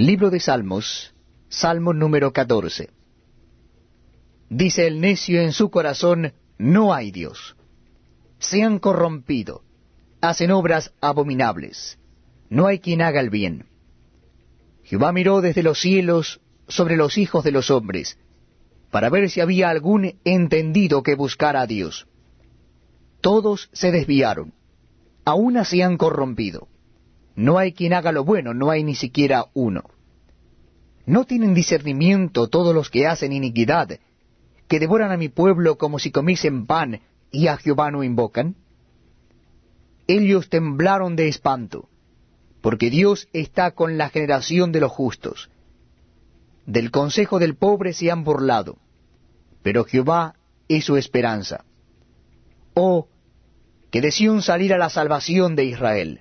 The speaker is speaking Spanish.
Libro de Salmos, Salmo número 14. Dice el necio en su corazón, no hay Dios. Se han corrompido, hacen obras abominables. No hay quien haga el bien. Jehová miró desde los cielos sobre los hijos de los hombres, para ver si había algún entendido que buscara a Dios. Todos se desviaron, aún se han corrompido. No hay quien haga lo bueno, no hay ni siquiera uno. ¿No tienen discernimiento todos los que hacen iniquidad, que devoran a mi pueblo como si comiesen pan y a Jehová no invocan? Ellos temblaron de espanto, porque Dios está con la generación de los justos. Del consejo del pobre se han burlado, pero Jehová es su esperanza. Oh, que de Sión saliera la salvación de Israel